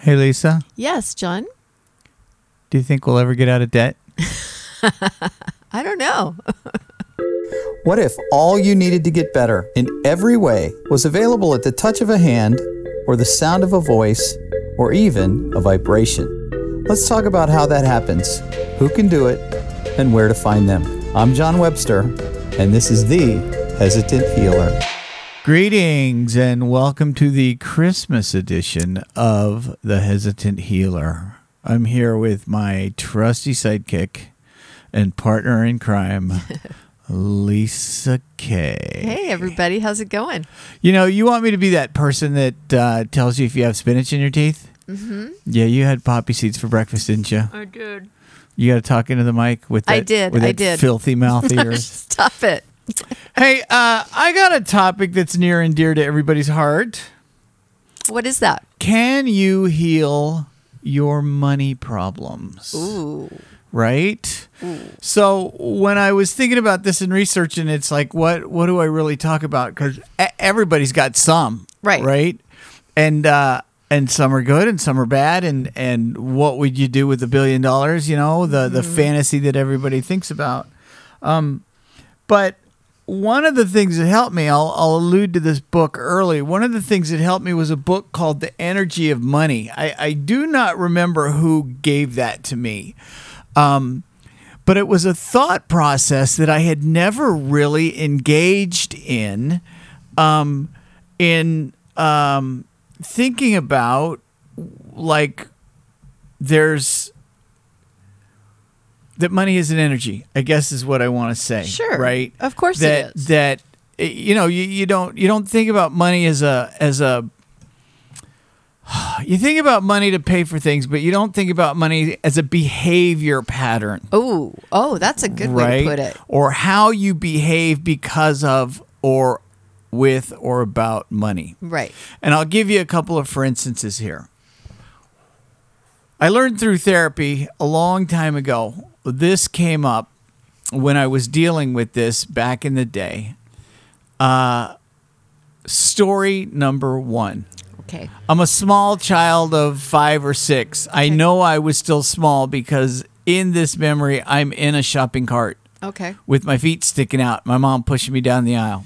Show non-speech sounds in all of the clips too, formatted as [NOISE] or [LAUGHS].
Hey, Lisa, Yes, John. do you think we'll ever get out of debt? [LAUGHS] I don't know. [LAUGHS] What if all you needed to get better in every way was available at the touch of a hand, or the sound of a voice, or even a vibration? Let's talk about how that happens, who can do it, and where to find them. I'm John Webster, and this is the Hesitant Healer. Greetings and welcome to the Christmas edition of The Hesitant Healer. I'm here with my trusty sidekick and partner in crime, [LAUGHS] Lisa Kay. Hey, everybody. How's it going? You know, you want me to be that person that uh, tells you if you have spinach in your teeth? Mm-hmm. Yeah, you had poppy seeds for breakfast, didn't you? I did. You got to talk into the mic with that, I did, with I did. filthy mouth of [LAUGHS] yours. Stop it. Hey, uh, I got a topic that's near and dear to everybody's heart. What is that? Can you heal your money problems? Ooh. Right? Ooh. So when I was thinking about this in research, and it's like, what what do I really talk about? Because everybody's got some, Right. Right, and uh, and some are good and some are bad. And and what would you do with a billion dollars? You know, the the fantasy that everybody thinks about. Um, but one of the things that helped me, I'll, I'll allude to this book early. One of the things that helped me was a book called The Energy of Money. I, I do not remember who gave that to me. Um, but it was a thought process that I had never really engaged in, um, in um, thinking about like there's that money is an energy. I guess is what I want to say. Sure. right? Of course it that is. that eh, you know you, you don't you don't think about money as a as a [SIGHS] you think about money to pay for things, but you don't think about money as a behavior pattern, Ooh. Oh, that's a good way to put it. Or how you behave because of or with or about money. Right. And I'll give you a couple of for instances here. I learned through therapy a long time ago. This came up when I was dealing with this back in the day. Uh, story number one. Okay. I'm a small child of five or six. I know I was still small because in this memory, I'm in a shopping cart Okay. with my feet sticking out, my mom pushing me down the aisle.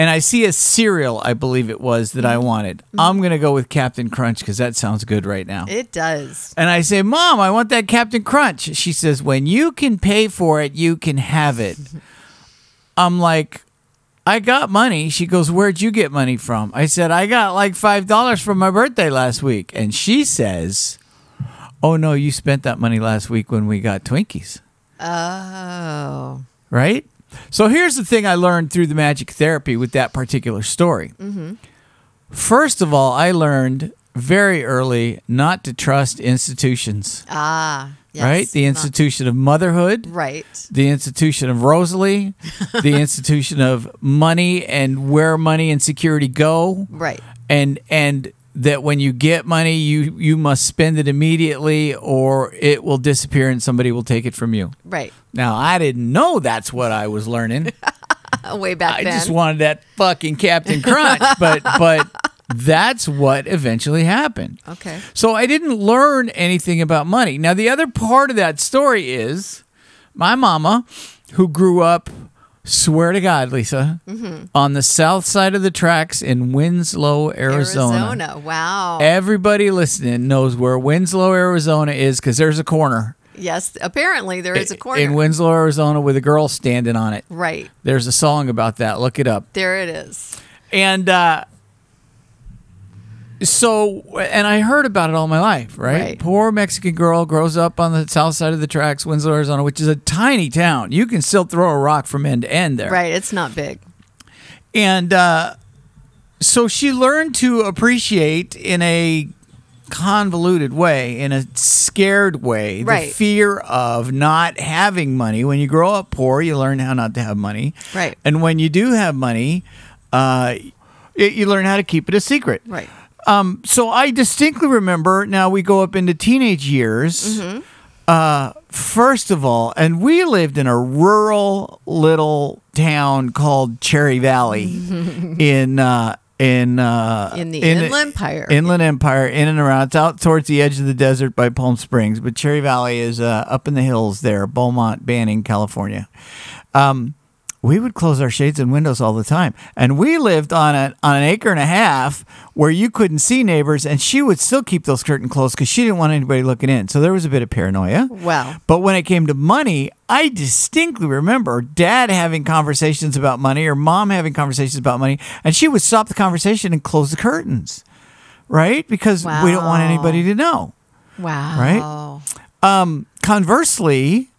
And I see a cereal, I believe it was, that I mm. wanted. Mm. I'm going to go with Captain Crunch because that sounds good right now. It does. And I say, Mom, I want that Captain Crunch. She says, When you can pay for it, you can have it. [LAUGHS] I'm like, I got money. She goes, Where'd you get money from? I said, I got like $5 from my birthday last week. And she says, Oh, no, you spent that money last week when we got Twinkies Oh. right? So here's the thing I learned through the magic therapy with that particular story. First of all, I learned very early not to trust institutions, Ah. Yes. right? The Not- institution of motherhood, Right. the institution of Rosalie, [LAUGHS] the institution of money and where money and security go, Right. and and that when you get money, you you must spend it immediately, or it will disappear and somebody will take it from you. Right. Now I didn't know that's what I was learning. [LAUGHS] Way back I then. just wanted that fucking Captain Crunch, [LAUGHS] but but that's what eventually happened. Okay. So I didn't learn anything about money. Now the other part of that story is my mama, who grew up, swear to God, Lisa, Mm-hmm. on the south side of the tracks in Winslow, Arizona. Arizona. Wow. Everybody listening knows where Winslow, Arizona is because there's a corner yes. Apparently, there is a corner. in Winslow, Arizona, with a girl standing on it. right. There's a song about that. Look it up. There it is. And uh, so, and I heard about it all my life, right? Right. Poor Mexican girl grows up on the south side of the tracks, Winslow, Arizona, which is a tiny town. You can still throw a rock from end to end there. Right. It's not big. And uh, so she learned to appreciate in a convoluted way, in a scared way, Right. the fear of not having money. When you grow up poor, you learn how not to have money. Right. And when you do have money, uh, you learn how to keep it a secret. Right. Um, so I distinctly remember. Now we go up into teenage years. Mm-hmm. Uh, first of all, and we lived in a rural little town called Cherry Valley [LAUGHS] in uh, in uh, In the Inland Empire. Inland Empire, in and around. It's out towards the edge of the desert by Palm Springs, but Cherry Valley is uh, up in the hills there, Beaumont, Banning, California. Um, we would close our shades and windows all the time, and we lived on a on an acre and a half where you couldn't see neighbors, and she would still keep those curtains closed because she didn't want anybody looking in. So there was a bit of paranoia. Wow. But when it came to money, I distinctly remember dad having conversations about money or mom having conversations about money, and she would stop the conversation and close the curtains, right? Because we don't want anybody to know. Wow. Um, conversely,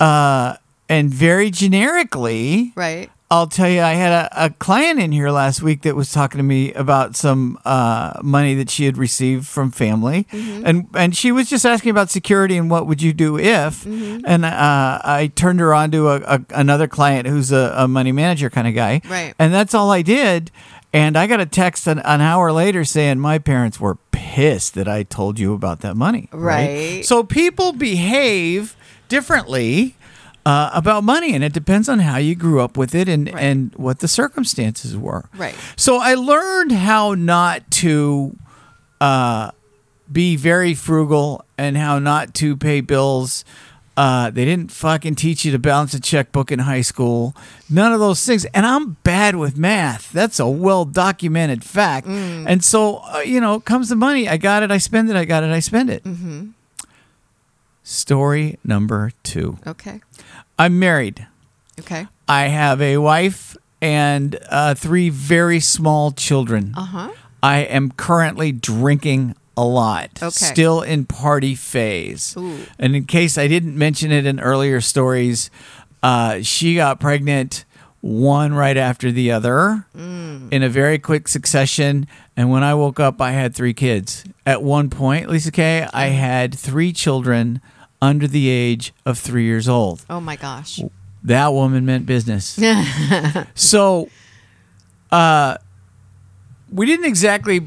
uh, and very generically, Right. I'll tell you, I had a, a client in here last week that was talking to me about some uh, money that she had received from family, and and she was just asking about security and what would you do if, and uh, I turned her on to a, a, another client who's a, a money manager kind of guy, Right. and that's all I did. And I got a text an, an hour later saying my parents were pissed that I told you about that money. Right. So people behave differently uh, about money, and it depends on how you grew up with it and, Right. and what the circumstances were. Right. So I learned how not to uh, be very frugal and how not to pay bills. Uh, they didn't fucking teach you to balance a checkbook in high school. None of those things. And I'm bad with math. That's a well documented fact. And so, uh, you know, comes the money. I got it. I spend it. I got it. I spend it. Story number two. Okay. I'm married. Okay. I have a wife and uh, three very small children. Uh huh. I am currently drinking a lot. Okay. Still in party phase. Ooh. And in case I didn't mention it in earlier stories, uh, she got pregnant one right after the other in a very quick succession. And when I woke up, I had three kids. At one point, Lisa Kay, I had three children under the age of three years old. Oh my gosh. That woman meant business. [LAUGHS] so, uh, we didn't exactly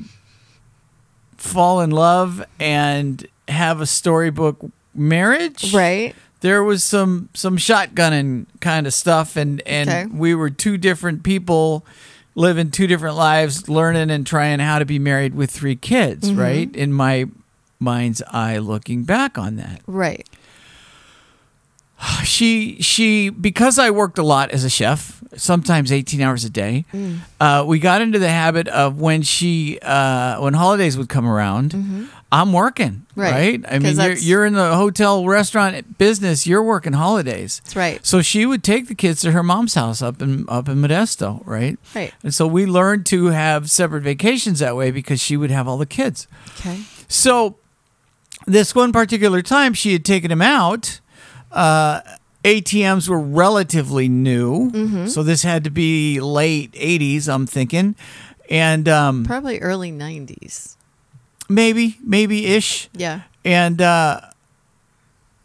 fall in love and have a storybook marriage. Right. There was some some shotgunning kind of stuff, and and Okay. we were two different people living two different lives, learning and trying how to be married with three kids. Mm-hmm. Right in my mind's eye, looking back on that Right. [SIGHS] she she because I worked a lot as a chef, sometimes eighteen hours a day. Uh, we got into the habit of when she uh, when holidays would come around, I'm working. Right. Right. I mean, you're, you're in the hotel restaurant business. You're working holidays. That's right. So she would take the kids to her mom's house up in up in Modesto, right? Right. And so we learned to have separate vacations that way because she would have all the kids. Okay. So this one particular time, she had taken him out. Uh, ATMs were relatively new, so this had to be late '80s. I'm thinking, and um, Probably early 90s. maybe, maybe ish. Yeah. And uh,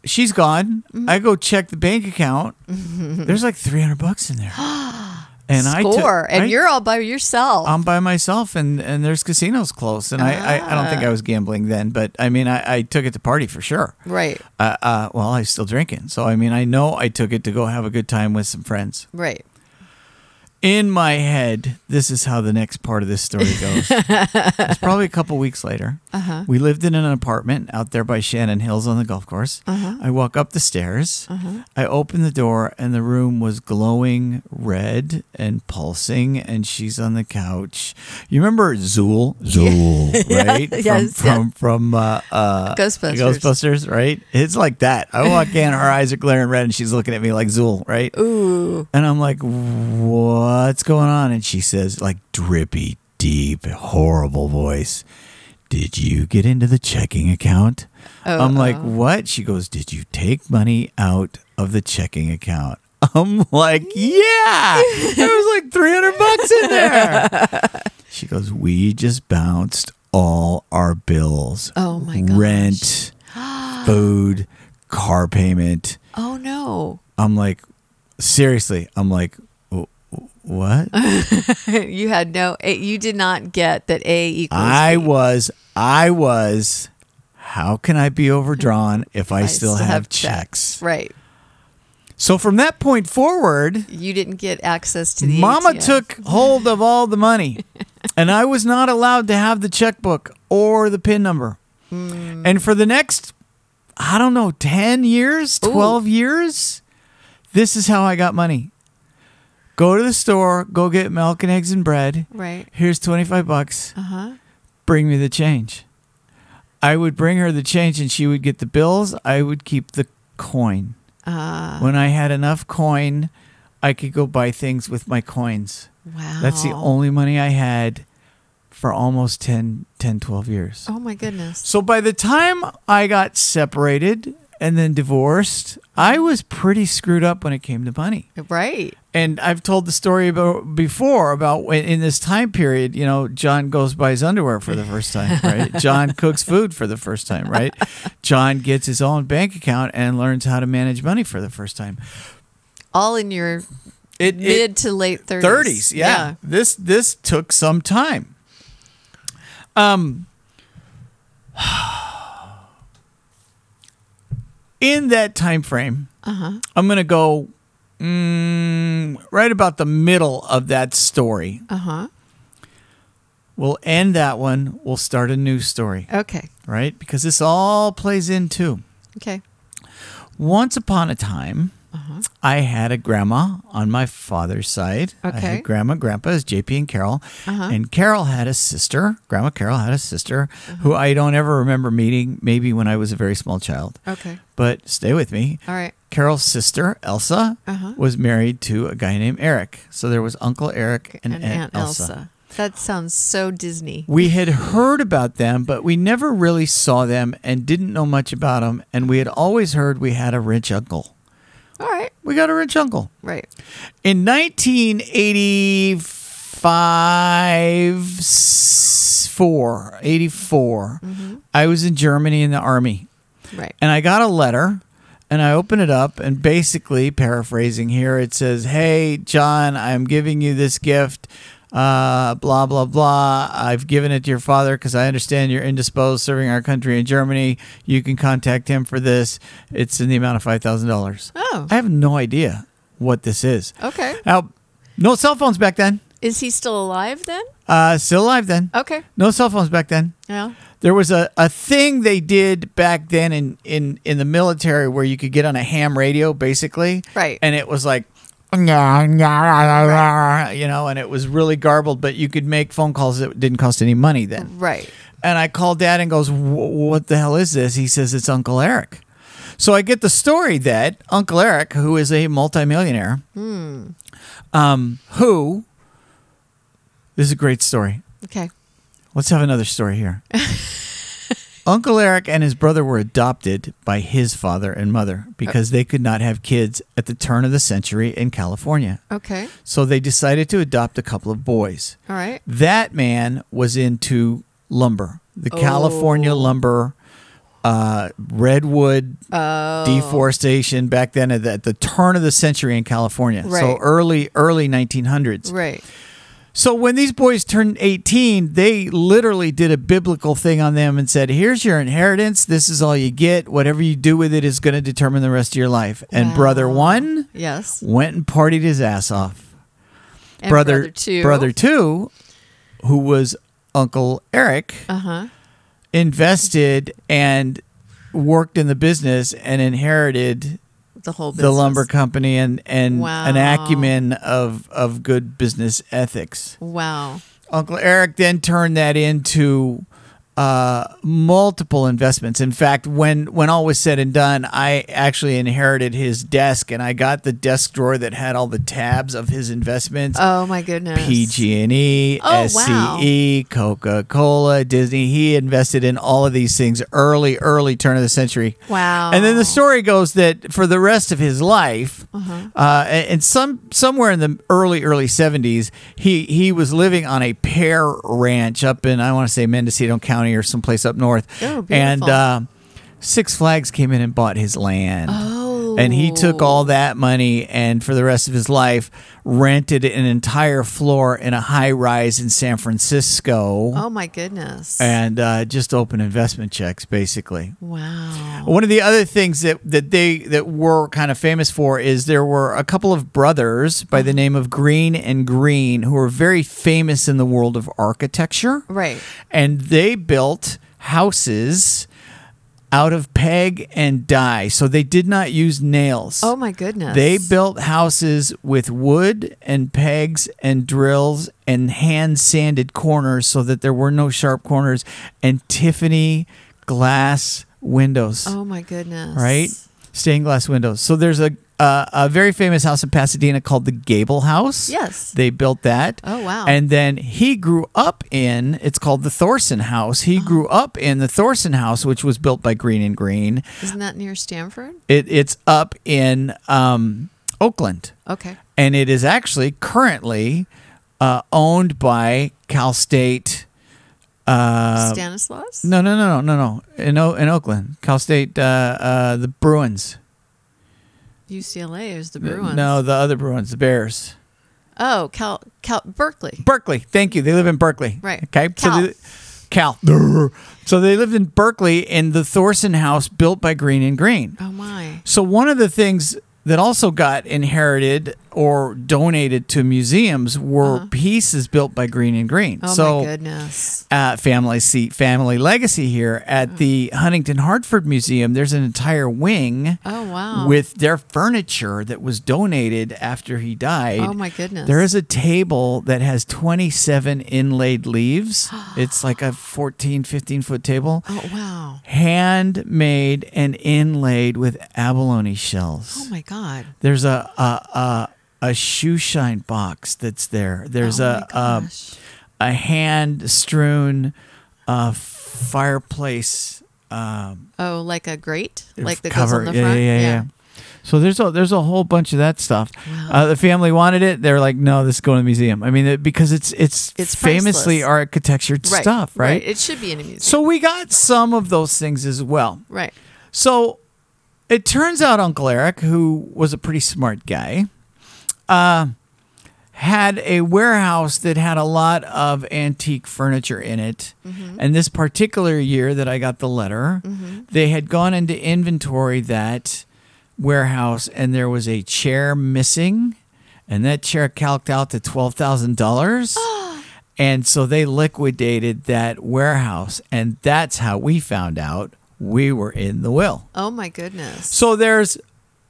she's gone. I go check the bank account. [LAUGHS] There's like 300 bucks in there, [GASPS] [GASPS] [GASPS] and I took- Score. and I- you're all by yourself. I'm by myself, and, and there's casinos close, and I, I, I don't think I was gambling then, but I mean I, I took it to party for sure. right. Uh, uh, well, I was still drinking, so I mean I know I took it to go have a good time with some friends. Right. In my head, this is how the next part of this story goes. [LAUGHS] it's probably a couple weeks later. Uh-huh. We lived in an apartment out there by Shannon Hills on the golf course. Uh-huh. I walk up the stairs. I open the door, and the room was glowing red and pulsing, and she's on the couch. You remember Zuul? [LAUGHS] Zuul, [LAUGHS] right? yes, from yeah. from from uh, uh, Ghostbusters. Ghostbusters, right? It's like that. I walk in, her eyes are glaring red, and she's looking at me like Zuul, right? Ooh. And I'm like, what's going on? And she says, like, drippy, deep, horrible voice. Did you get into the checking account? Oh, I'm like, what? She goes, Did you take money out of the checking account? [LAUGHS] I'm like, yeah, there was like 300 bucks in there. [LAUGHS] She goes, we just bounced all our bills. Oh my gosh. Rent, [GASPS] food, car payment. Oh no. I'm like, seriously, I'm like, "Wh- wh- what? [LAUGHS] you had no you did not get that A equals I B. was, I was, how can I be overdrawn [LAUGHS] if I, still, have, checks? Right. So from that point forward, You didn't get access to the Mama ATM. took hold of all the money, [LAUGHS] and I was not allowed to have the checkbook or the PIN number. Hmm. And for the next, I don't know, 10 years, 12 years, this is how I got money. Go to the store, go get milk and eggs and bread. Right. Here's 25 bucks. Uh huh. Bring me the change. I would bring her the change and she would get the bills. I would keep the coin. Uh, When I had enough coin, I could go buy things with my coins. wow. That's the only money I had for almost 10, 10 12 years. Oh my goodness. So by the time I got separated and then divorced, I was pretty screwed up when it came to money. Right. And I've told the story about before about when in this time period, you know, John goes by his underwear for the first time, right? [LAUGHS] John cooks food for the first time, right? [LAUGHS] John gets his own bank account and learns how to manage money for the first time. All in your It, mid to late 30s. 30s yeah. this this took some time um [SIGHS] in that time frame Uh-huh. i'm gonna go mm, right about the middle of that story Uh-huh. we'll end that one we'll start a new story Okay. right because this all plays in too Okay. once upon a time Uh-huh. I had a grandma on my father's side. I Okay. had grandma, grandpa is JP and Carol. Uh-huh. And Carol had a sister. Grandma Carol had a sister Uh-huh. who I don't ever remember meeting, maybe when I was a very small child. Okay. But stay with me. All right. Carol's sister, Elsa, Uh-huh. was married to a guy named Eric. So there was Uncle Eric and, And, Aunt, Aunt Elsa. Elsa. That sounds so Disney. We had heard about them, but we never really saw them and didn't know much about them. And we had always heard we had a rich uncle. All right. We got a rich uncle. Right. In 1985, four, 84, mm-hmm. I was in Germany in the army. Right. And I got a letter and I open it up and basically paraphrasing here it says, "Hey John, I'm giving you this gift uh, blah blah blah. I've given it to your father because I understand you're indisposed serving our country in Germany. You can contact him for this. It's in the amount of five thousand dollars. Oh. I have no idea what this is. Okay. Now, no cell phones back then. Is he still alive then? Uh, still alive then. Okay. No cell phones back then. Yeah. There was a, a thing they did back then in, in, in the military where you could get on a ham radio, basically. Right. And it was like, you know, and it was really garbled, but you could make phone calls that didn't cost any money then. Right. And I called dad and goes, What the hell is this? He says, It's Uncle Eric. So I get the story that Uncle Eric, who is a multimillionaire, um, who, this is a great story. Okay. Let's have another story here. [LAUGHS] Uncle Eric and his brother were adopted by his father and mother because they could not have kids at the turn of the century in California. Okay. So they decided to adopt a couple of boys. All right. That man was into lumber, the California Oh. lumber, uh, redwood Oh. deforestation back then at the, at the turn of the century in California. So early, early 1900s. Right. So when these boys turned 18, they literally did a biblical thing on them and said, "Here's your inheritance. This is all you get. Whatever you do with it is going to determine the rest of your life." And Wow. brother 1 Yes. went and partied his ass off. And brother, brother two. brother 2, who was Uncle Eric, Uh huh. invested and worked in the business and inherited The whole business. the lumber company and and an acumen of of good business ethics. Wow. Uncle Eric then turned that into uh, multiple investments. In fact, when when all was said and done, I actually inherited his desk, and I got the desk drawer that had all the tabs of his investments. Oh my goodness. PG&E, Oh, SCE, Coca-Cola, Disney. He invested in all of these things early, early turn of the century. Wow. And then the story goes that for the rest of his life, Uh-huh. uh, and some somewhere in the early early seventies, he he was living on a pear ranch up in I want to say Mendocino County or someplace up north. Oh, and uh, Six Flags came in and bought his land. Oh. And he took all that money and for the rest of his life rented an entire floor in a high rise in San Francisco Oh my goodness. and uh, just opened investment checks basically. wow. One of the other things that, that they that were kind of famous for is there were a couple of brothers by the name of Greene and Greene who were very famous in the world of architecture. Right. And they built houses out of peg and die. So they did not use nails. Oh my goodness. They built houses with wood and pegs and drills and hand sanded corners so that there were no sharp corners and Tiffany glass windows, Oh my goodness. right? Stained glass windows. So there's a uh, a very famous house in Pasadena called the Gamble House. Yes. They built that. Oh, wow. And then he grew up in it's called the Thorsen House. He Uh-huh. grew up in the Thorsen House, which was built by Greene and Greene. Isn't that near Stanford? It, it's up in um, Oakland Okay. and it is actually currently uh, owned by Cal State. Uh, Stanislaus? no, no, no, no, no, no. In o- in Oakland, Cal State, uh, uh, the Bruins. UCLA is the Bruins. No, the other Bruins, the Bears. Oh, Cal, Cal, Berkeley. Berkeley. Thank you. They live in Berkeley. Right. Okay. Cal. So they, Cal. So they lived in Berkeley in the Thorsen house built by Greene and Greene. Oh my. So one of the things that also got inherited or donated to museums were pieces built by Greene and Greene. Uh-huh. Oh so my goodness. uh, family seat, family legacy here at the Huntington Hartford Museum. There's an entire wing Oh wow. with their furniture that was donated after he died. Oh my goodness. There is a table that has 27 inlaid leaves. [GASPS] it's like a 14, 15 foot table. Oh wow. Handmade and inlaid with abalone shells. Oh my god. There's a a, a a shoe shine box that's there. There's oh a, a a hand strewn uh, fireplace um, oh, like a grate, like the cover. on the yeah, front. yeah, yeah, yeah. So there's a there's a whole bunch of that stuff. Wow. Uh, the family wanted it. They're like, no, this is going to the museum. I mean, it, because it's it's, It's famously priceless. architecture Right. stuff, right? It should be in a museum. So we got some of those things as well. right. So it turns out Uncle Eric, who was a pretty smart guy, uh, had a warehouse that had a lot of antique furniture in it. And this particular year that I got the letter, they had gone into inventory that warehouse and there was a chair missing. And that chair calced out to $12,000. [GASPS] And so they liquidated that warehouse. And that's how we found out we were in the will. Oh my goodness. So there's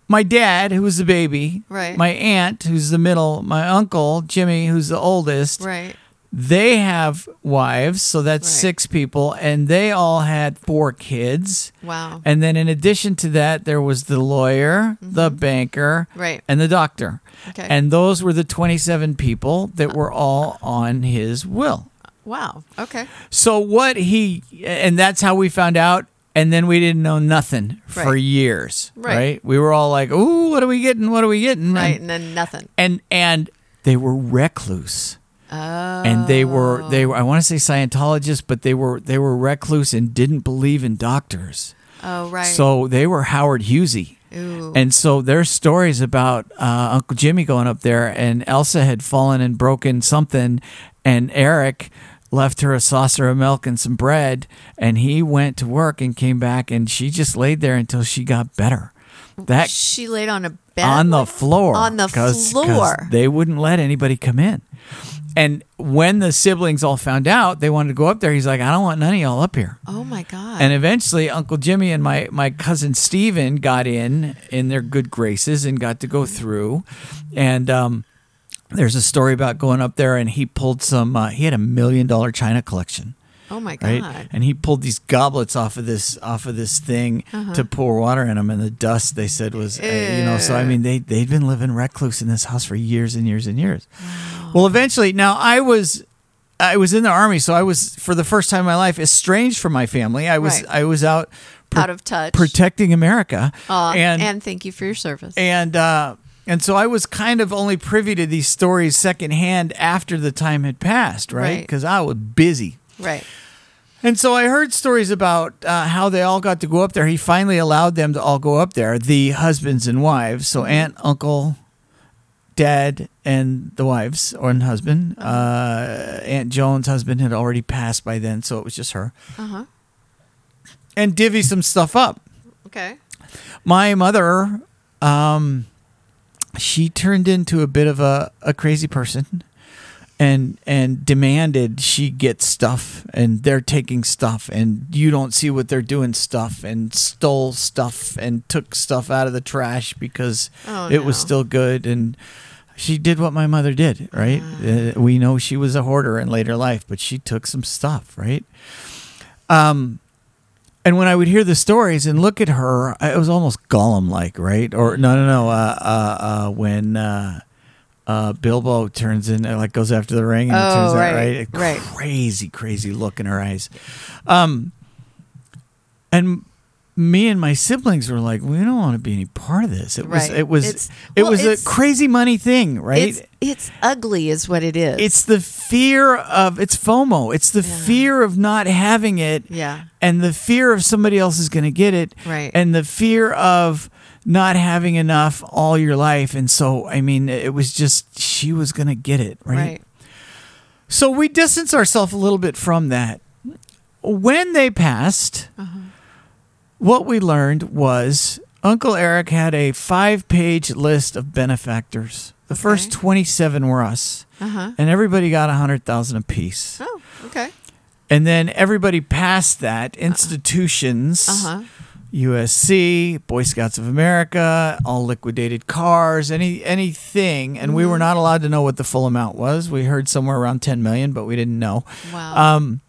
my dad, who was the baby, Right. my aunt, who's the middle, my uncle, Jimmy, who's the oldest. Right. They have wives, so that's Right. six people, and they all had four kids. Wow. And then in addition to that, there was the lawyer, the banker, Mm-hmm. Right. and the doctor. Okay. And those were the 27 people that were all on his will. wow. Okay. So what he and that's how we found out and then we didn't know nothing for years, Right. right. We were all like, "Ooh, what are we getting? What are we getting?" Right. And And then nothing. and, and they were recluse. Oh. And they were they were I want to say Scientologists, but they were they were recluse and didn't believe in doctors. Oh right. So they were Howard Hughesy. Ooh. And so there's stories about uh, Uncle Jimmy going up there, and Elsa had fallen and broken something, and Eric left her a saucer of milk and some bread, and he went to work and came back, and she just laid there until she got better. That she laid on a bed on the floor On the 'cause- 'cause floor. they wouldn't let anybody come in. And when the siblings all found out, they wanted to go up there. He's like, I don't want none of y'all up here. Oh my god. And eventually, Uncle Jimmy and my, my cousin Steven got in in their good graces and got to go through. And um, there's a story about going up there, and he pulled some. Uh, he had a million dollar china collection, oh my god. right? And he pulled these goblets off of this off of this thing Uh-huh. to pour water in them, and the dust they said was, uh, you know. So I mean, they they'd been living recluse in this house for years and years and years. Well, eventually, now I was. I was in the army, so I was for the first time in my life estranged from my family. I was Right. I was out Out of touch. protecting America, Aw, and and thank you for your service. and uh, and so I was kind of only privy to these stories secondhand after the time had passed, right? Right. Because I was busy. right. And so I heard stories about uh, how they all got to go up there. He finally allowed them to all go up there, the husbands and wives. So aunt, uncle, dad, and the wives or and husband. Uh, aunt Joan's husband had already passed by then, so it was just her. Uh huh. And divvy some stuff up. Okay. My mother, um, she turned into a bit of a, a crazy person and and demanded she get stuff and they're taking stuff and you don't see what they're doing stuff and stole stuff and took stuff out of the trash because Oh, it was still good and she did what my mother did right? Uh, we know she was a hoarder in later life but she took some stuff right? Um and when I would hear the stories and look at her, it was almost Gollum like, right? Or no, no, no. Uh, uh, uh, when uh, uh, Bilbo turns in, uh, like goes after the ring, and it Oh, turns right, out right, A right. crazy, crazy look in her eyes. Um, and me and my siblings were like, we don't want to be any part of this. It was, Right. it was, It's- it well, was a crazy money thing, right? It's it's ugly, is what it is. it's the fear of it's FOMO. It's the Yeah. fear of not having it yeah. and the fear of somebody else is going to get it Right. and the fear of not having enough all your life and so i mean it was just she was going to get it right? Right. so we distance ourselves a little bit from that when they passed Uh-huh. What we learned was uncle eric had a five page list of benefactors the first 27 were us Uh huh. and everybody got a hundred thousand apiece Oh. Okay. and then everybody past that institutions Uh huh. USC, Boy Scouts of America, all liquidated cars, any anything, and Mm-hmm. we were not allowed to know what the full amount was. We heard somewhere around 10 million, but we didn't know. Wow. Um,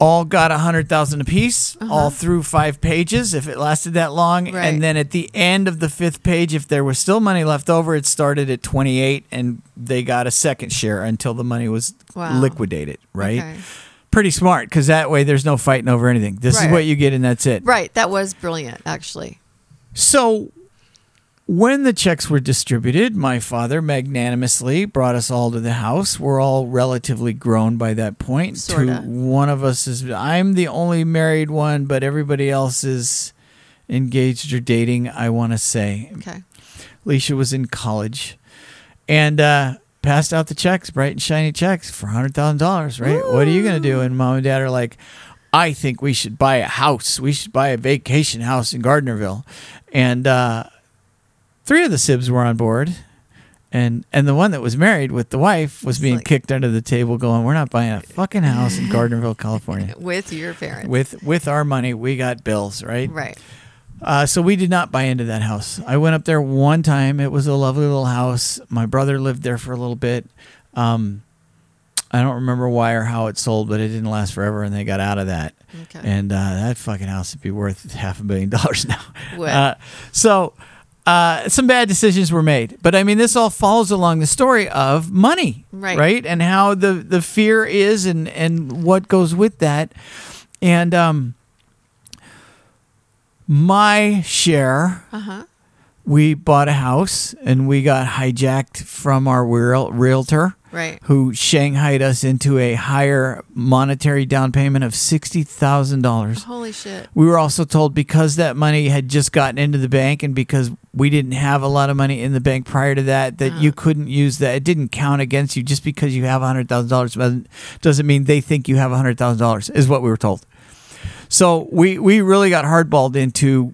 all got a hundred thousand apiece, Uh-huh. all through five pages, if it lasted that long. Right. And then at the end of the fifth page, if there was still money left over, it started at 28, and they got a second share until the money was Wow. liquidated. Right? Okay. Pretty smart, because that way there's no fighting over anything. This is what you get, and that's it. Right. That was brilliant, actually. So, when the checks were distributed, my father magnanimously brought us all to the house. We're all relatively grown by that point. Sorta. To one of us is I'm the only married one, but everybody else is engaged or dating. I want to say Okay. Alicia was in college, and uh, passed out the checks, bright and shiny checks for hundred thousand dollars. Right? What are you gonna do? And mom and dad are like, I think we should buy a house. We should buy a vacation house in Gardnerville, and uh, three of the sibs were on board. And and the one that was married with the wife was being like- kicked under the table, going, "We're not buying a fucking house in Gardnerville, [LAUGHS] California. With your parents. With with our money, we got bills, right? right. Uh, so we did not buy into that house. I went up there one time. It was a lovely little house. My brother lived there for a little bit. Um, I don't remember why or how it sold, but it didn't last forever, and they got out of that. Okay. And uh, that fucking house would be worth half a billion dollars [LAUGHS] now. Uh, so uh, some bad decisions were made, but I mean, this all follows along the story of money, Right. Right, and how the the fear is, and and what goes with that, and um, my share Uh huh. we bought a house and we got hijacked from our real, realtor Right. who shanghaied us into a higher monetary down payment of $60,000. Holy shit. We were also told because that money had just gotten into the bank and because we didn't have a lot of money in the bank prior to that, that you uh-huh. couldn't use that. It didn't count against you just because you have $100,000 doesn't- doesn't mean they think you have $100,000 is what we were told. So we, we really got hardballed into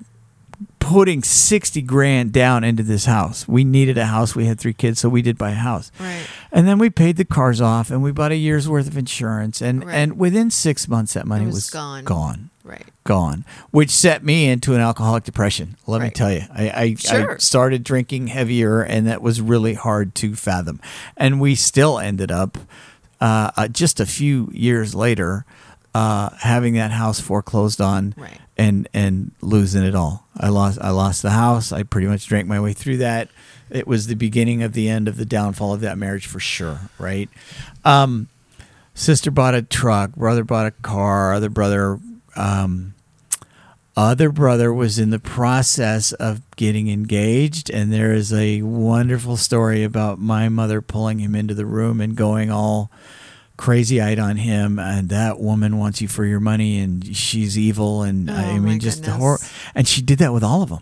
putting 60 grand down into this house. We needed a house. We had three kids, so we did buy a house. Right. And then we paid the cars off and we bought a year's worth of insurance. And, Right. and within six months, that money was was, gone. Gone. Right. Gone. Which set me into an alcoholic depression. Let me tell you. I, I, I Sure. started drinking heavier and that was really hard to fathom. And we still ended up, uh, uh, just a few years later, uh, having that house foreclosed on Right. And and losing it all. I lost I lost the house. I pretty much drank my way through that. It was the beginning of the end of the downfall of that marriage for sure, right? Um, sister bought a truck, brother bought a car, other brother um, other brother was in the process of getting engaged and there is a wonderful story about my mother pulling him into the room and going all crazy eyed on him and that woman wants you for your money and she's evil and I Oh, my mean just the goodness. horror and she did that with all of them.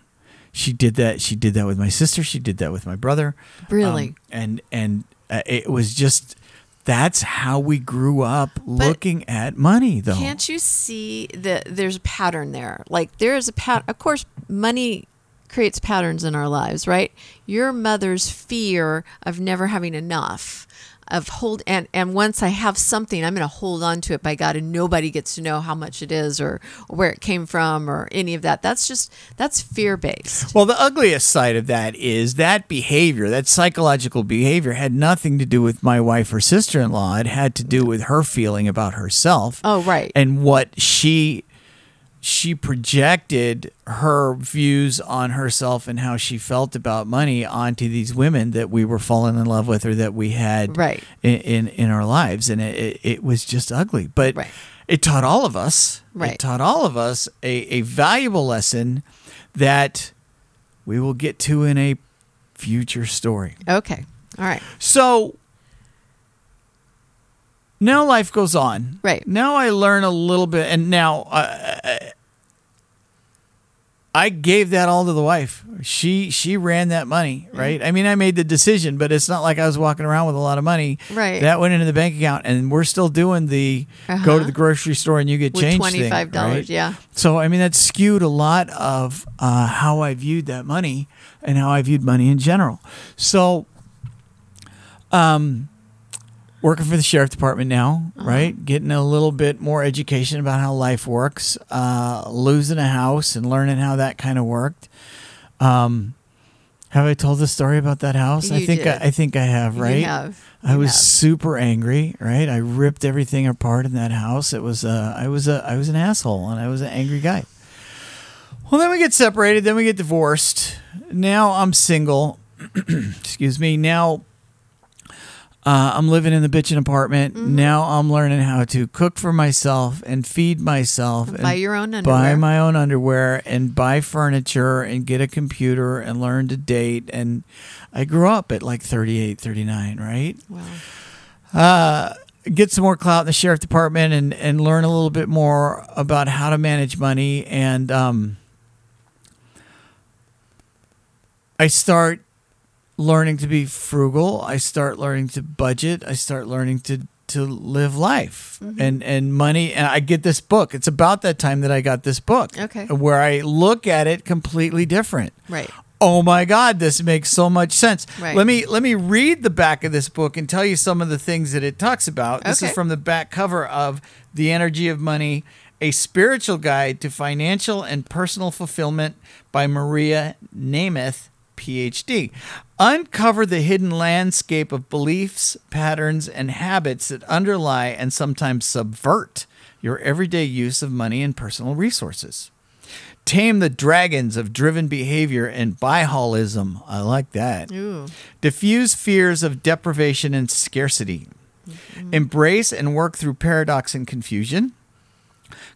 She did that she did that with my sister, she did that with my brother. Really? Um, and and uh, it was just that's how we grew up looking at money though. Can't you see that there's a pattern there? Like there is a pat. Of course, money creates patterns in our lives, right? Your mother's fear of never having enough, of hold and and once I have something, I'm going to hold on to it by God, and nobody gets to know how much it is or, or where it came from or any of that. That's just that's fear based. Well, the ugliest side of that is that behavior, that psychological behavior, had nothing to do with my wife or sister in law. It had to do with her feeling about herself. Oh, right. And what she she projected her views on herself and how she felt about money onto these women that we were falling in love with or that we had Right. in, in, in our lives. And it, it, was just ugly. But Right. it taught all of us, right. it taught all of us a, a valuable lesson that we will get to in a future story. Okay. All right. So now life goes on. Right. Now I learn a little bit, and now uh, I- I gave that all to the wife. She she ran that money, right? I mean, I made the decision, but it's not like I was walking around with a lot of money. Right. That went into the bank account, and we're still doing the go Uh-huh. to the grocery store and you get With change thing, $25, right? yeah. So I mean, that skewed a lot of uh, how I viewed that money and how I viewed money in general. So, um, working for the sheriff department now, Uh-huh. right? Getting a little bit more education about how life works. Uh, losing a house and learning how that kind of worked. Um, have I told the story about that house? I think. I, I think I have, right? You have. I was have. super angry, right? I ripped everything apart in that house. It was uh, I was a I was an asshole and I was an angry guy. Well, then we get separated, then we get divorced. Now I'm single. [CLEARS THROAT] Excuse me. Now uh, I'm living in the bitchin' apartment. Mm-hmm. Now I'm learning how to cook for myself and feed myself. Buy and your own underwear. Buy my own underwear and buy furniture and get a computer and learn to date. And I grew up at like 38, 39, right? Wow. get some more clout in the sheriff department and, and learn a little bit more about how to manage money and um, i start learning to be frugal. I start learning to budget. I start learning to to live life mm-hmm. and and money. And i get this book. It's about that time that i got this book Okay. Uh, where i look at it completely different. Right. oh my god this makes so much sense. Right. let me let me read the back of this book and tell you some of the things that it talks about. This is from the back cover of the energy of money a spiritual guide to financial and personal fulfillment by maria Nemeth phd uncover the hidden landscape of beliefs patterns and habits that underlie and sometimes subvert your everyday use of money and personal resources Tame the dragons of driven behavior and bihaulism. I like that. Ooh. Diffuse fears of deprivation and scarcity. Mm-hmm. Embrace and work through paradox and confusion.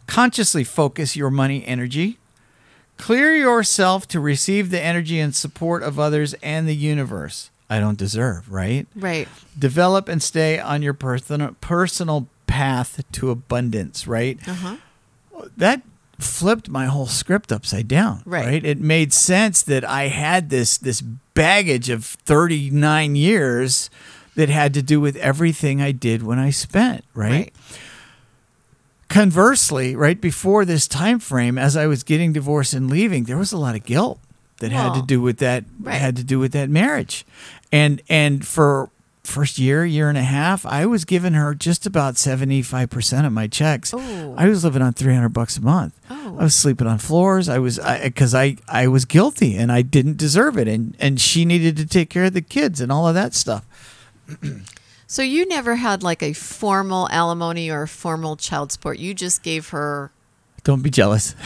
Consciously focus your money energy. Clear yourself to receive the energy and support of others and the universe. I don't deserve, right? Right. Develop and stay on your personal personal path to abundance, right? Uh-huh. that flipped my whole script upside down Right. it made sense that i had this this baggage of 39 years that had to do with everything i did when i spent right, Right. Conversely right before this time frame as i was getting divorced and leaving there was a lot of guilt that had to do with that right. had to do with that marriage and and for first year year and a half i was giving her just about 75% of my checks Oh. i was living on 300 bucks a month Oh. i was sleeping on floors i was because I, I was guilty and i didn't deserve it and and she needed to take care of the kids and all of that stuff [CLEARS THROAT] So you never had like a formal alimony or formal child support. You just gave her. Don't be jealous. [LAUGHS]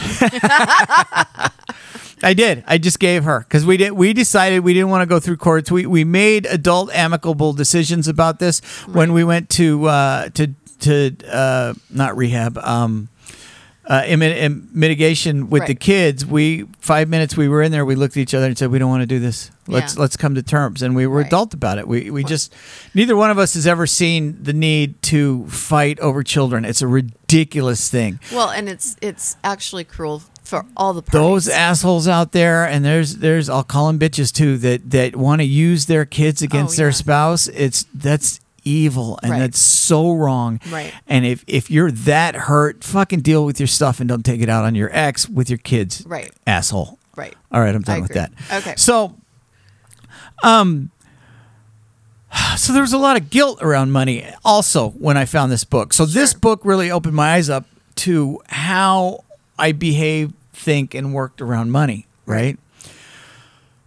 I did. I just gave her because we did. We decided we didn't want to go through courts. We we made adult amicable decisions about this when we went to uh, to to uh, not rehab. Um, uh, in, in mitigation with the kids, we five minutes we were in there. We looked at each other and said, "We don't want to do this. Let's Yeah. let's come to terms." And we were Right. adult about it. We we just neither one of us has ever seen the need to fight over children. It's a ridiculous thing. Well, and it's it's actually cruel for all the Those assholes out there, and there's there's I'll call them bitches too that that want to use their kids against their Oh, yeah. spouse. It's that's evil and Right. that's so wrong. Right. And if if you're that hurt, fucking deal with your stuff and don't take it out on your ex with your kids. Right. Asshole. Right. All right, I'm done with that. Okay. So, um, so there was a lot of guilt around money also when I found this book. So this book really opened my eyes up to how I behave, think, and worked around money. Right.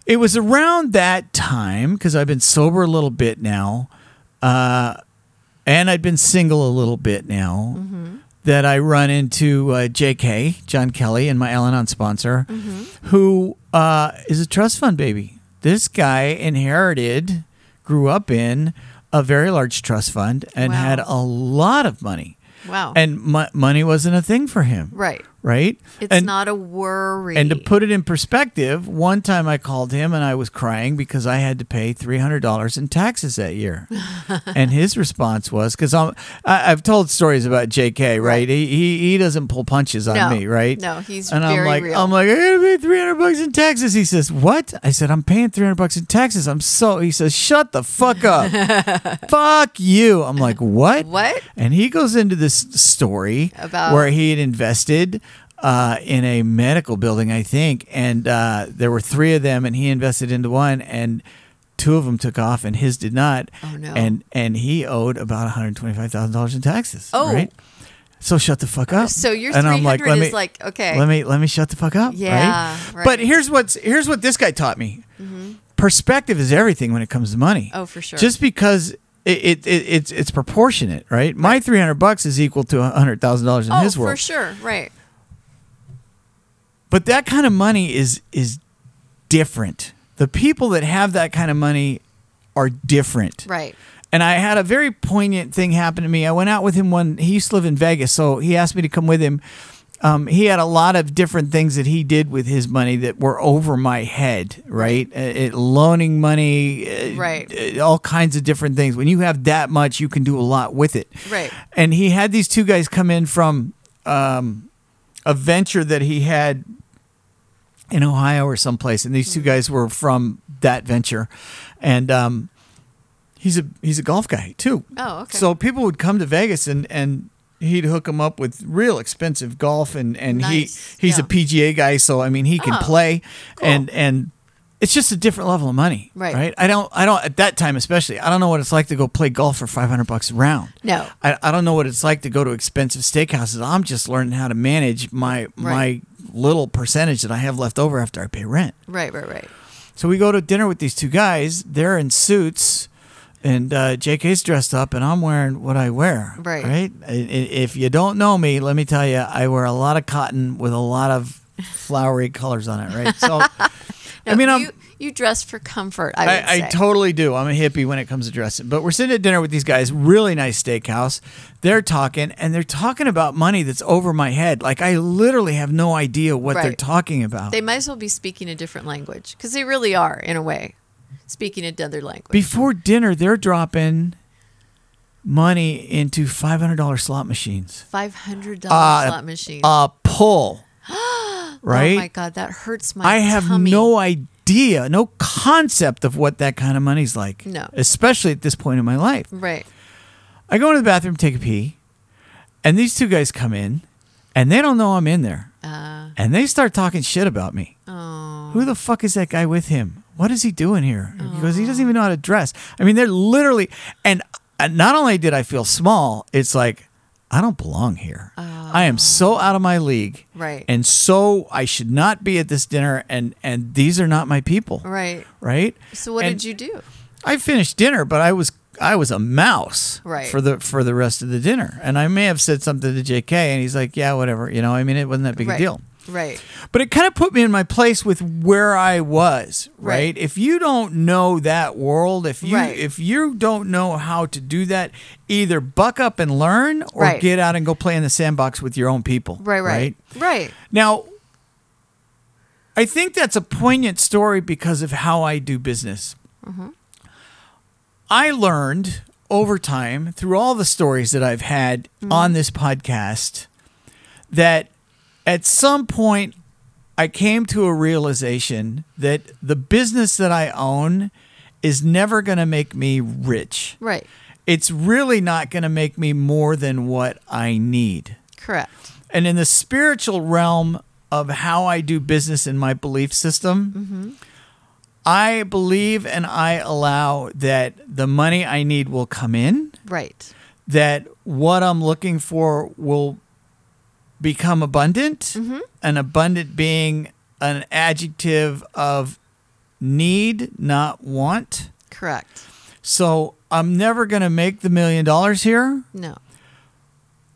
It was around that time because I've been sober a little bit now, uh, and I'd been single a little bit now. That I run into uh, J.K. John Kelly and my Al-Anon sponsor, who uh, is a trust fund baby. This guy inherited, grew up in a very large trust fund, and Wow. had a lot of money. Wow. And mo- money wasn't a thing for him, right. Right? It's and, not a worry. and to put it in perspective, one time I called him and I was crying because I had to pay three hundred dollars in taxes that year, [LAUGHS] and his response was because I, I've told stories about J.K. Right? Right. He, he he doesn't pull punches on No. me, right? No, he's and I'm like real. I'm like I gotta pay three hundred bucks in taxes. He says what? I said I'm paying three hundred bucks in taxes. I'm so. He says shut the fuck up. [LAUGHS] fuck you. I'm like what? What? And he goes into this story About- where he had invested uh, in a medical building, I think, and uh, there were three of them, and he invested into one, and two of them took off, and his did not. Oh, no. And and he owed about one hundred twenty five thousand dollars in taxes. Oh. right. So shut the fuck up. So your three I'm like, hundred let is me like okay. let me let me shut the fuck up. Yeah, right? right. But here's what's here's what this guy taught me. Perspective is everything when it comes to money. Oh, for sure. Just because it, it, it it's it's proportionate, right? My three hundred bucks is equal to hundred thousand dollars in oh, his world. for sure. Right. But that kind of money is is different. The people that have that kind of money are different. Right. And I had a very poignant thing happen to me. I went out with him when he used to live in Vegas, so he asked me to come with him. Um, he had a lot of different things that he did with his money that were over my head, right? Uh, it- loaning money, uh, Right. uh, all kinds of different things. When you have that much, you can do a lot with it. Right. And he had these two guys come in from um, a venture that he had in Ohio or someplace, and these two guys were from that venture, and um, he's a he's a golf guy too. Oh, okay. So people would come to Vegas and and he'd hook them up with real expensive golf, and and Nice. he he's a PGA guy, so I mean he can Oh, play, cool. and and. It's just a different level of money, Right. Right? I don't, I don't at that time especially. I don't know what it's like to go play golf for five hundred bucks a round. No. I, I don't know what it's like to go to expensive steakhouses. I'm just learning how to manage my my little percentage that I have left over after I pay rent. Right. Right. Right. So we go to dinner with these two guys. They're in suits, and uh, JK's dressed up, and I'm wearing what I wear. Right. Right. If you don't know me, let me tell you, I wear a lot of cotton with a lot of flowery colors on it. Right. So, [LAUGHS] I mean, I'm. you you dress for comfort. I I, I totally do. I'm a hippie when it comes to dressing. But we're sitting at dinner with these guys, really nice steakhouse. They're talking, and they're talking about money that's over my head. Like I literally have no idea what they're talking about. They might as well be speaking a different language because they really are, in a way, speaking another language. Before dinner, they're dropping money into five hundred dollar slot machines. Five hundred dollar Uh, slot machine. A pull, [GASPS] [GASPS] right? Oh my god, that hurts my. I have tummy. no idea, no concept of what that kind of money's like. No. especially at this point in my life. Right. I go into the bathroom, take a pee, and these two guys come in, and they don't know I'm in there, Uh, and they start talking shit about me. oh. Who the fuck is that guy with him? What is he doing here? He goes, he doesn't even know how to dress. I mean, they're literally, and uh, not only did I feel small, it's like I don't belong here. I am so oh. out of my league, Right. And so I should not be at this dinner, and and these are not my people, Right. right? So what And did you do? I finished dinner, but I was I was a mouse Right. for the for the rest of the dinner, and I may have said something to J.K. and he's like, "Yeah, whatever," you know. I mean, it wasn't that big Right. a deal. Right. But it kind of put me in my place with where I was, right? Right. If you don't know that world, if you Right. if you don't know how to do that, either buck up and learn or Right. get out and go play in the sandbox with your own people. Right. Right. Right. Now, I think that's a poignant story because of how I do business. Mm-hmm. I learned over time through all the stories that I've had mm-hmm. on this podcast that at some point I came to a realization that the business that I own is never going to make me rich. Right. It's really not going to make me more than what I need. Correct. And in the spiritual realm of how I do business in my belief system, mm-hmm. I believe and I allow that the money I need will come in, Right. that what I'm looking for will become abundant, an abundant being an adjective of need, not want. Correct. So I'm never going to make the million dollars here. No.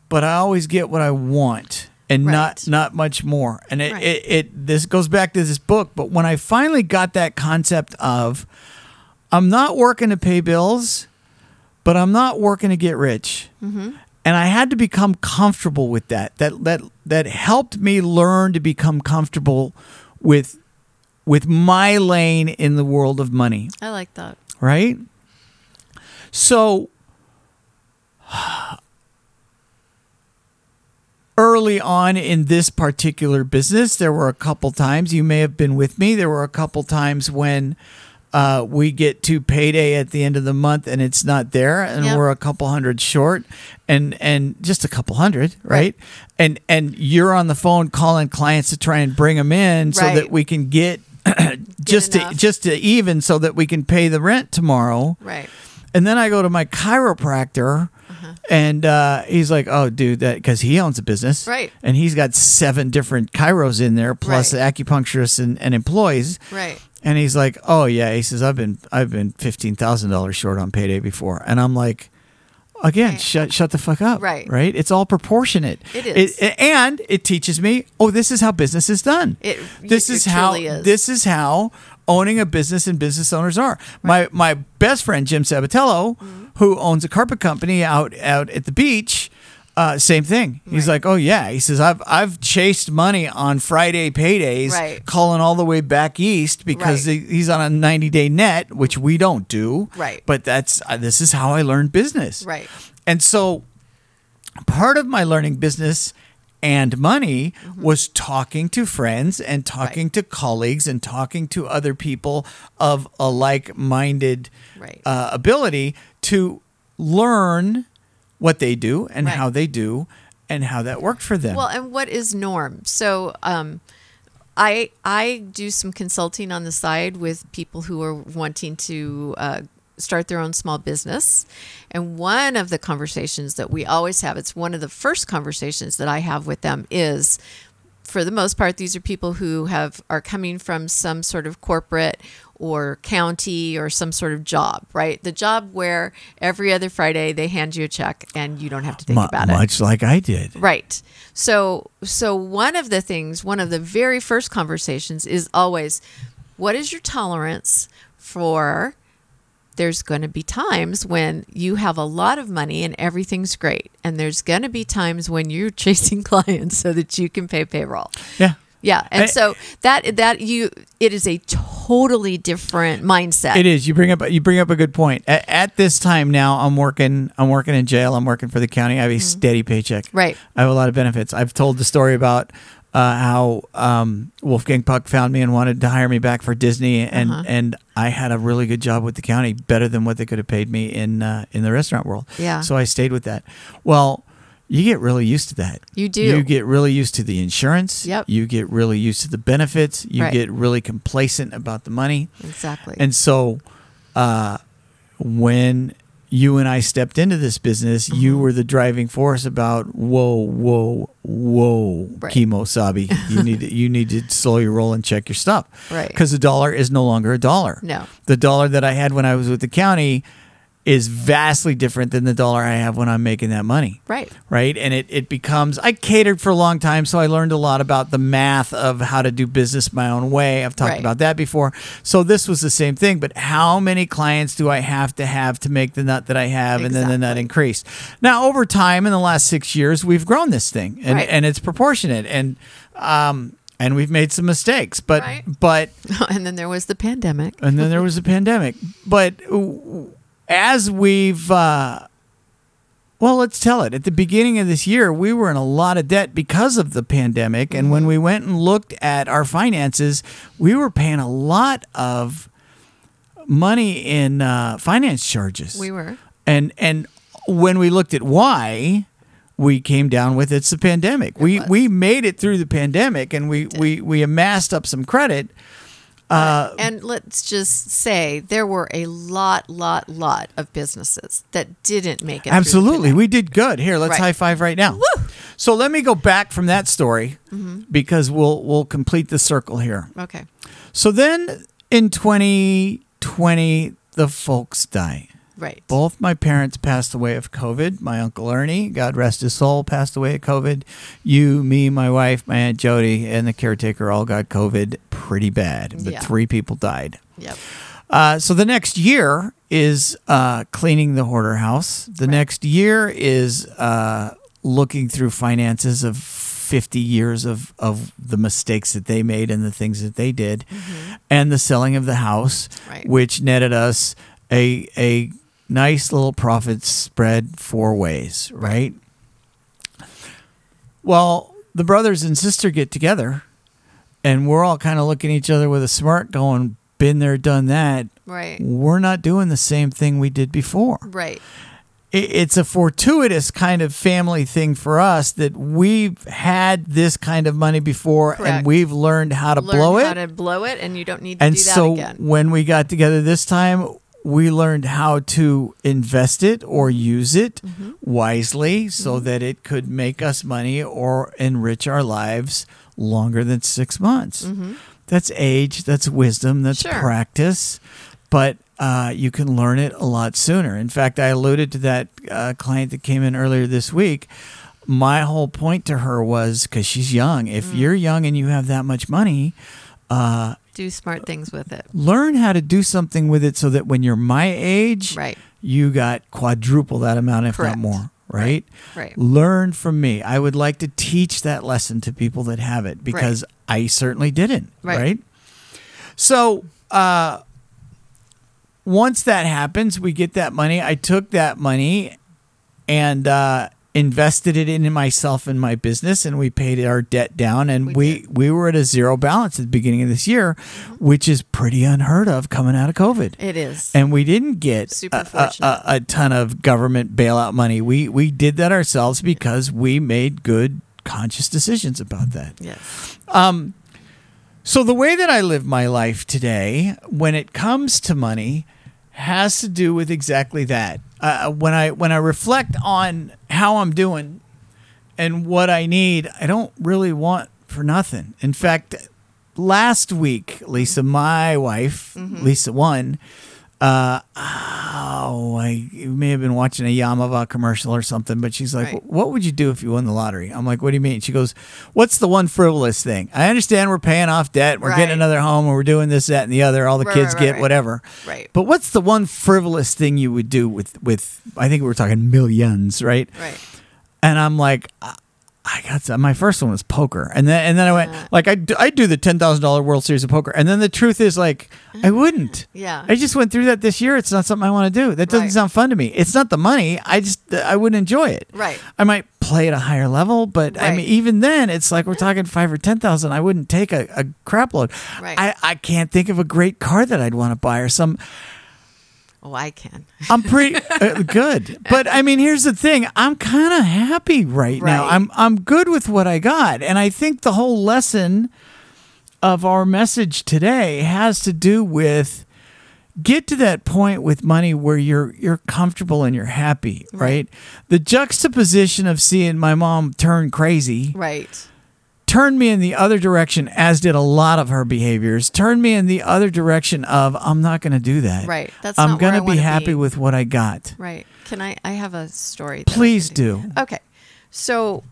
but I always get what I want and not not much more. And it, Right. it, it this goes back to this book, but when I finally got that concept of I'm not working to pay bills, but I'm not working to get rich. Mm-hmm. And I had to become comfortable with that. That that that helped me learn to become comfortable with with my lane in the world of money I like that. right? So early on in this particular business, there were a couple times you may have been with me. There were a couple times when uh, we get to payday at the end of the month and it's not there, and Yep. we're a couple hundred short, and and just a couple hundred, right? Right. And and you're on the phone calling clients to try and bring them in so that we can get. [CLEARS THROAT] just to just to even so that we can pay the rent tomorrow. Right. And then I go to my chiropractor, Uh-huh. and uh, he's like, "Oh, dude, that because he owns a business, Right. And he's got seven different chiros in there, plus Right. acupuncturists and, and employees. Right. And he's like, "Oh yeah," he says, "I've been I've been fifteen thousand dollars short on payday before," and I'm like. Again, Right. shut shut the fuck up. Right. Right. It's all proportionate. It is. and it teaches me. Oh, this is how business is done. It- this it is how. is. This is how owning a business and business owners are. My my best friend Jim Sabatello, Mm-hmm. who owns a carpet company out out at the beach, uh, same thing. He's Right. like, oh yeah. He says I've I've chased money on Friday paydays, Right. calling all the way back east because Right. he's on a ninety day net, which we don't do. Right. But that's uh, this is how I learned business. Right. And so part of my learning business and money was talking to friends and talking to colleagues and talking to other people of a like-minded Right. uh, ability to learn what they do and Right. how they do and how that worked for them. Well, and what is norm? So, um, I I do some consulting on the side with people who are wanting to uh, start their own small business, and one of the conversations that we always have, it's one of the first conversations that I have with them is. For the most part, these are people who have are coming from some sort of corporate or county or some sort of job, right? The job where every other Friday they hand you a check and you don't have to think Mu- about it. much like I did. Right. So so one of the things, one of the very first conversations is always what is your tolerance for there's going to be times when you have a lot of money and everything's great and there's going to be times when you're [LAUGHS] chasing clients so that you can pay payroll. Yeah. Yeah, and I- so that that you it is a totally different mindset. It is. You bring up you bring up a good point. At, at this time now, I'm working. I'm working in jail. I'm working for the county. I have a steady paycheck. Mm-hmm. Right. I have a lot of benefits. I've told the story about uh, how um, Wolfgang Puck found me and wanted to hire me back for Disney, and Uh-huh. and I had a really good job with the county, better than what they could have paid me in uh, in the restaurant world. Yeah. So I stayed with that. Well. You get really used to that. You do. You get really used to the insurance. Yep. You get really used to the benefits. You Right. get really complacent about the money. Exactly. And so, uh, when you and I stepped into this business, Mm-hmm. you were the driving force about whoa, whoa, whoa, Right. kemosabe. You need to, you need to slow your roll and check your stuff, Right. Because the dollar is no longer a dollar. No. the dollar that I had when I was with the county is vastly different than the dollar I have when I'm making that money. Right. Right. And it, it becomes, I catered for a long time, so I learned a lot about the math of how to do business my own way. I've talked Right. about that before. So this was the same thing, but how many clients do I have to have to make the nut that I have and then the nut Exactly. increase? Now, over time in the last six years, we've grown this thing and, Right. and it's proportionate. And, um, and we've made some mistakes, but, Right. but [LAUGHS] and then there was the pandemic. and then there was a [LAUGHS] pandemic. But as we've, uh, well, let's tell it. At the beginning of this year, we were in a lot of debt because of the pandemic. And when we went and looked at our finances, we were paying a lot of money in uh, finance charges. We were. And and when we looked at why, we came down with it's the pandemic. we was. we made it through the pandemic, and we we we amassed up some credit. Uh, and let's just say there were a lot, lot, lot of businesses that didn't make it. Absolutely. We did good. Here, let's Right. high five right now. So let me go back from that story Mm-hmm. because we'll we'll complete the circle here. Okay. So then in 2020 the folks die. Right. Both my parents passed away of COVID. My uncle Ernie, God rest his soul, passed away of COVID. You, me, my wife, my aunt Jody, and the caretaker all got COVID pretty bad. But Yeah. three people died. Yep. Uh, so the next year is uh, cleaning the hoarder house. The next year is uh, looking through finances of 50 years of, of the mistakes that they made and the things that they did, and the selling of the house, Right. which netted us a a nice little profit spread four ways, right? Well, the brothers and sister get together, and we're all kind of looking at each other with a smirk, going, "Been there, done that." Right. We're not doing the same thing we did before. Right. It's a fortuitous kind of family thing for us that we've had this kind of money before, and we've learned how to Learn blow how it. to blow it, and you don't need to And do that so again. when we got together this time, we learned how to invest it or use it Mm-hmm. wisely so that it could make us money or enrich our lives longer than six months. That's age, that's wisdom, that's Mm-hmm. Sure. practice, but uh, you can learn it a lot sooner. In fact, I alluded to that uh, client that came in earlier this week. My whole point to her was because she's young. If Mm. you're young and you have that much money, uh, do smart things with it. learn how to do something with it so that when you're my age, Right. you got quadruple that amount, if Correct. not more. Right? Right. Learn from me. I would like to teach that lesson to people that have it because I certainly didn't. Right. Right. So, uh, once that happens, we get that money. I took that money and uh, invested it in myself and my business, and we paid our debt down. And We we we, were at a zero balance at the beginning of this year, which is pretty unheard of coming out of COVID. It is. And we didn't get a, a, a ton of government bailout money. We we did that ourselves because we made good conscious decisions about that. yes. um So the way that I live my life today, when it comes to money, has to do with exactly that. Uh, when I when I reflect on how I'm doing and what I need, I don't really want for nothing. In fact, last week, Lisa, my wife, Lisa one, uh, oh, I you may have been watching a Yaamava commercial or something, but she's like, Right. "What would you do if you won the lottery?" I'm like, "What do you mean?" She goes, "What's the one frivolous thing? I understand we're paying off debt, we're getting another home, and we're doing this, that, and the other. All the Right, kids right, get right. whatever. Right. But what's the one frivolous thing you would do with with? I think we were talking millions, right? Right. and I'm like, I got some, my first one was poker, and then and then I went like I do, I do the ten thousand dollar World Series of poker, and then the truth is like I mm. wouldn't. Yeah. I just went through that this year. It's not something I want to do. That doesn't Right. sound fun to me. It's not the money. I just I wouldn't enjoy it. Right. I might play at a higher level, but I mean even then it's like we're talking five or ten thousand. I wouldn't take a, a crap load. Right. I I can't think of a great car that I'd want to buy or some. Oh, I can. [LAUGHS] I'm pretty uh, good, but I mean, here's the thing: I'm kind of happy right, now. I'm I'm good with what I got, and I think the whole lesson of our message today has to do with get to that point with money where you're you're comfortable and you're happy, right? Right. The juxtaposition of seeing my mom turn crazy Right. Turned me in the other direction, as did a lot of her behaviors. Turned me in the other direction of I'm not going to do that. Right. That's I'm gonna be happy be. with what I got. Right. Can I? I have a story. Please can do. Okay. So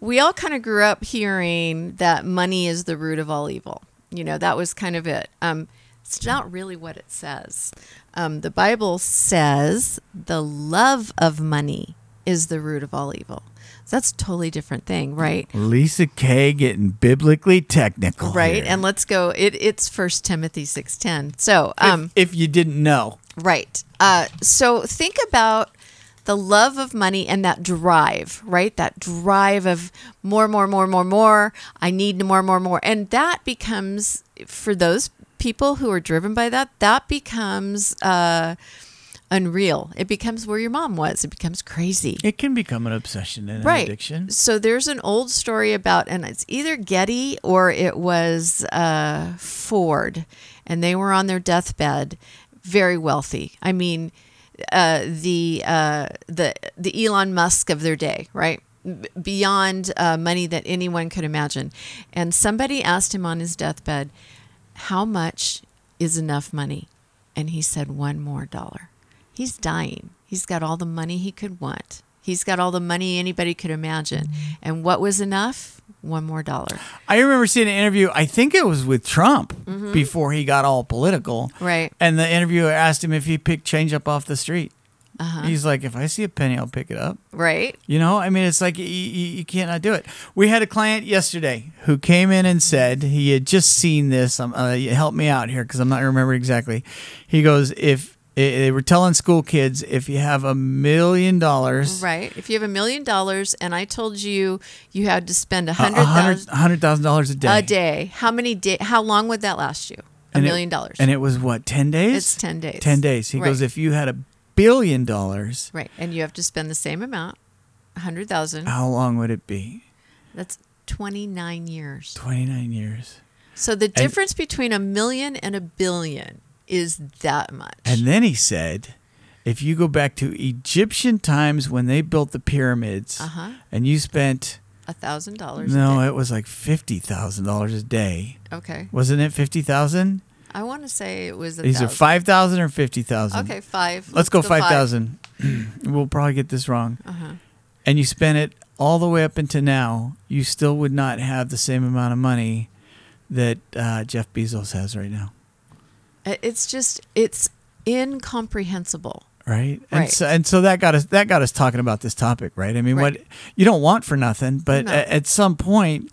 we all kind of grew up hearing that money is the root of all evil. You know, that was kind of it. Um, it's not really what it says. Um, the Bible says the love of money is the root of all evil. So that's a totally different thing, right? Lisa Kay getting biblically technical. Right. here. And let's go. It, it's First Timothy six ten. So um, if, if you didn't know, Right. Uh, so think about the love of money and that drive, right? That drive of more, more, more, more, more. I need more, more, more. And that becomes, for those people who are driven by that, that becomes uh, unreal. It becomes where your mom was. It becomes crazy. it can become an obsession and an Right. addiction. So there's an old story about, and it's either Getty or it was uh, Ford, and they were on their deathbed, very wealthy. I mean, uh, the uh, the the Elon Musk of their day, right? B- Beyond uh, money that anyone could imagine. And somebody asked him on his deathbed, "How much is enough money?" And he said, "One more dollar." He's dying. He's got all the money he could want. He's got all the money anybody could imagine. And what was enough? One more dollar. I remember seeing an interview. I think it was with Trump before he got all political. Mm-hmm. Right. And the interviewer asked him if he picked change up off the street. Uh-huh. He's like, if I see a penny, I'll pick it up. Right? You know, I mean, it's like you, you, you can't not do it. We had a client yesterday who came in and said he had just seen this. Um, uh, help me out here because I'm not remembering exactly. He goes, if they were telling school kids, if you have a million dollars, Right. If you have a million dollars and I told you you had to spend a a hundred thousand hundred thousand dollars a day, a day, how many day how long would that last you? A million dollars. and it was what ten days? It's 10 days. Ten days. He goes, if you had a billion dollars, Right. And you have to spend the same amount, a hundred thousand. how long would it be? That's twenty nine years. Twenty nine years. So the difference between a million and a billion is that much. And then he said, if you go back to Egyptian times when they built the pyramids, Uh-huh. and you spent A thousand dollars. no, it was like fifty thousand dollars a day, okay. wasn't it? Fifty thousand. I want to say it was These are five thousand or fifty thousand. Okay, five. let's go five. five thousand. [CLEARS THROAT] we'll probably get this wrong. Uh-huh. And you spent it all the way up into now. You still would not have the same amount of money that uh, Jeff Bezos has right now. It- It's just it's incomprehensible. right? And Right. so and so that got us that got us talking about this topic, right? I mean, Right. what you don't want for nothing, but No. a- at some point,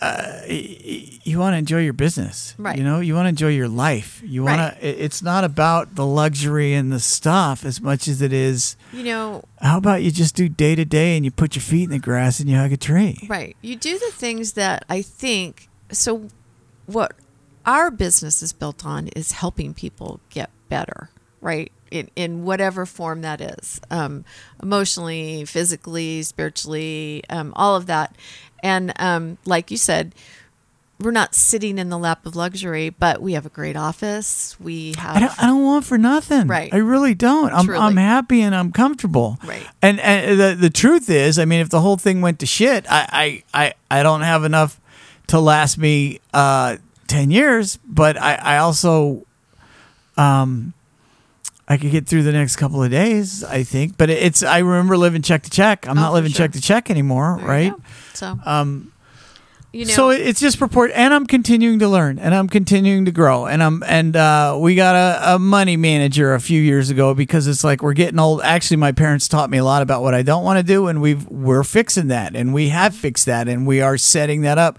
uh, you want to enjoy your business, Right. You know, you want to enjoy your life. You want Right. to. It's not about the luxury and the stuff as much as it is. You know, How about you just do day to day and you put your feet in the grass and you hug a tree? right. You do the things that I think so what our business is built on is helping people get better, right? In in whatever form that is. Um, emotionally, physically, spiritually, um, all of that. And um, like you said, we're not sitting in the lap of luxury, but we have a great office. We have I don't, I don't want for nothing. Right. I really don't. I'm, Truly. I'm happy and I'm comfortable. Right. And, and the, the truth is, I mean, if the whole thing went to shit, I, I, I, I don't have enough to last me uh, 10 years, but I, I also, um, I could get through the next couple of days, I think. But it's, I remember living check to check. I'm Oh, not living sure. check to check anymore, There right? So Um, you know, so it's just purport, and I'm continuing to learn, and I'm continuing to grow, and I'm and uh, we got a, a money manager a few years ago because it's like we're getting old. Actually, my parents taught me a lot about what I don't want to do, and we've we're fixing that, and we have fixed that, and we are setting that up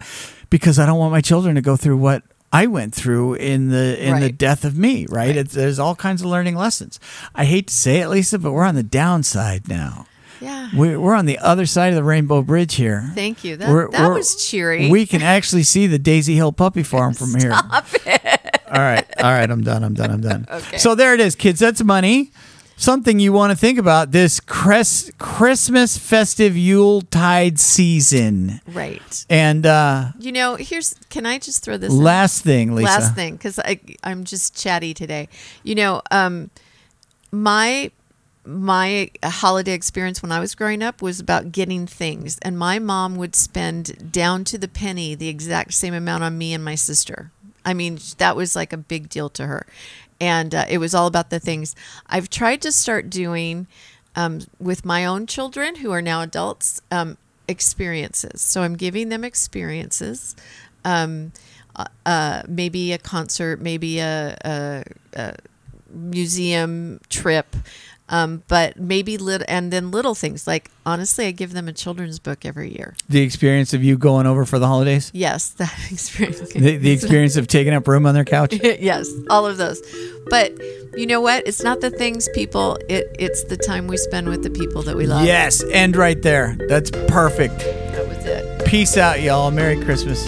because I don't want my children to go through what. I went through in the in the death of me, right? Right. It's, there's all kinds of learning lessons. I hate to say it, Lisa, but we're on the downside now. yeah. We, we're on the other side of the Rainbow Bridge here. Thank you. That, We're- that we're- was cheery. We can actually see the Daisy Hill Puppy Farm from here. [LAUGHS] Stop it. All right. All right. I'm done. I'm done. I'm done. [LAUGHS] Okay. So there it is, kids. That's money. Something you want to think about this Chris, Christmas festive Yule tide season. right. And uh, You know, here's can I just throw this in? last thing, Lisa. last thing because I I'm just chatty today. You know, um, my my holiday experience when I was growing up was about getting things, and my mom would spend down to the penny the exact same amount on me and my sister. I mean, that was like a big deal to her, and uh, it was all about the things. I've tried to start doing um, with my own children who are now adults um, experiences. So I'm giving them experiences. Um, uh, uh, maybe a concert, maybe a, a, a museum trip, um, but maybe little, and then little things like honestly, I give them a children's book every year. The experience of you going over for the holidays, Yes, [LAUGHS] that experience. the, the experience of taking up room on their couch. [LAUGHS] yes, all of those. But you know what? It's not the things people. It it's the time we spend with the people that we love. Yes, end right there. That's perfect. that was it. Peace out, y'all. Merry Christmas.